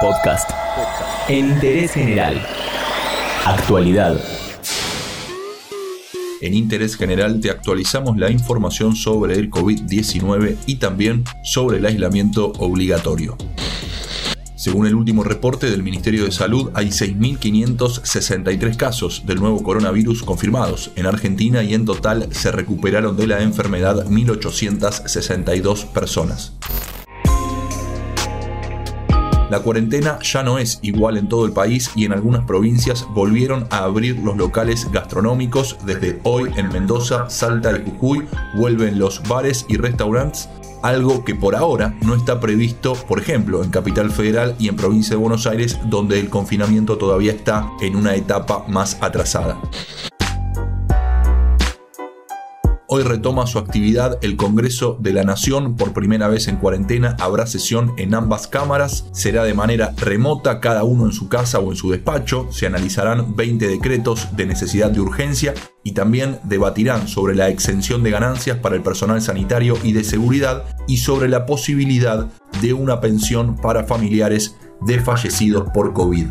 Podcast. En interés general. Actualidad. En Interés General te actualizamos la información sobre el COVID-19 y también sobre el aislamiento obligatorio. Según el último reporte del Ministerio de Salud, hay 6.563 casos del nuevo coronavirus confirmados en Argentina y en total se recuperaron de la enfermedad 1.862 personas. La cuarentena ya no es igual en todo el país y en algunas provincias volvieron a abrir los locales gastronómicos. Desde hoy en Mendoza, Salta, el Jujuy, vuelven los bares y restaurantes algo que por ahora no está previsto, por ejemplo, en Capital Federal y en Provincia de Buenos Aires, donde el confinamiento todavía está en una etapa más atrasada. Hoy retoma su actividad el Congreso de la Nación por primera vez en cuarentena. Habrá sesión en ambas cámaras. Será de manera remota, cada uno en su casa o en su despacho. Se analizarán 20 decretos de necesidad de urgencia y también debatirán sobre la exención de ganancias para el personal sanitario y de seguridad y sobre la posibilidad de una pensión para familiares de fallecidos por COVID.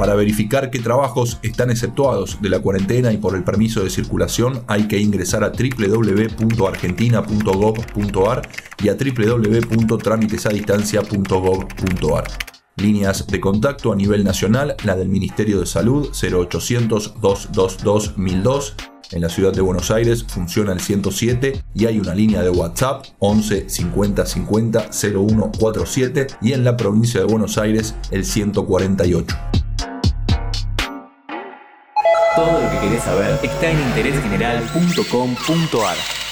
Para verificar qué trabajos están exceptuados de la cuarentena y por el permiso de circulación hay que ingresar a www.argentina.gov.ar y a www.trámitesadistancia.gov.ar. Líneas de contacto a nivel nacional, la del Ministerio de Salud 0800 222 1002. En la ciudad de Buenos Aires funciona el 107 y hay una línea de WhatsApp 11 50 50 0147 y en la provincia de Buenos Aires el 148. Todo lo que querés saber está en interésgeneral.com.ar.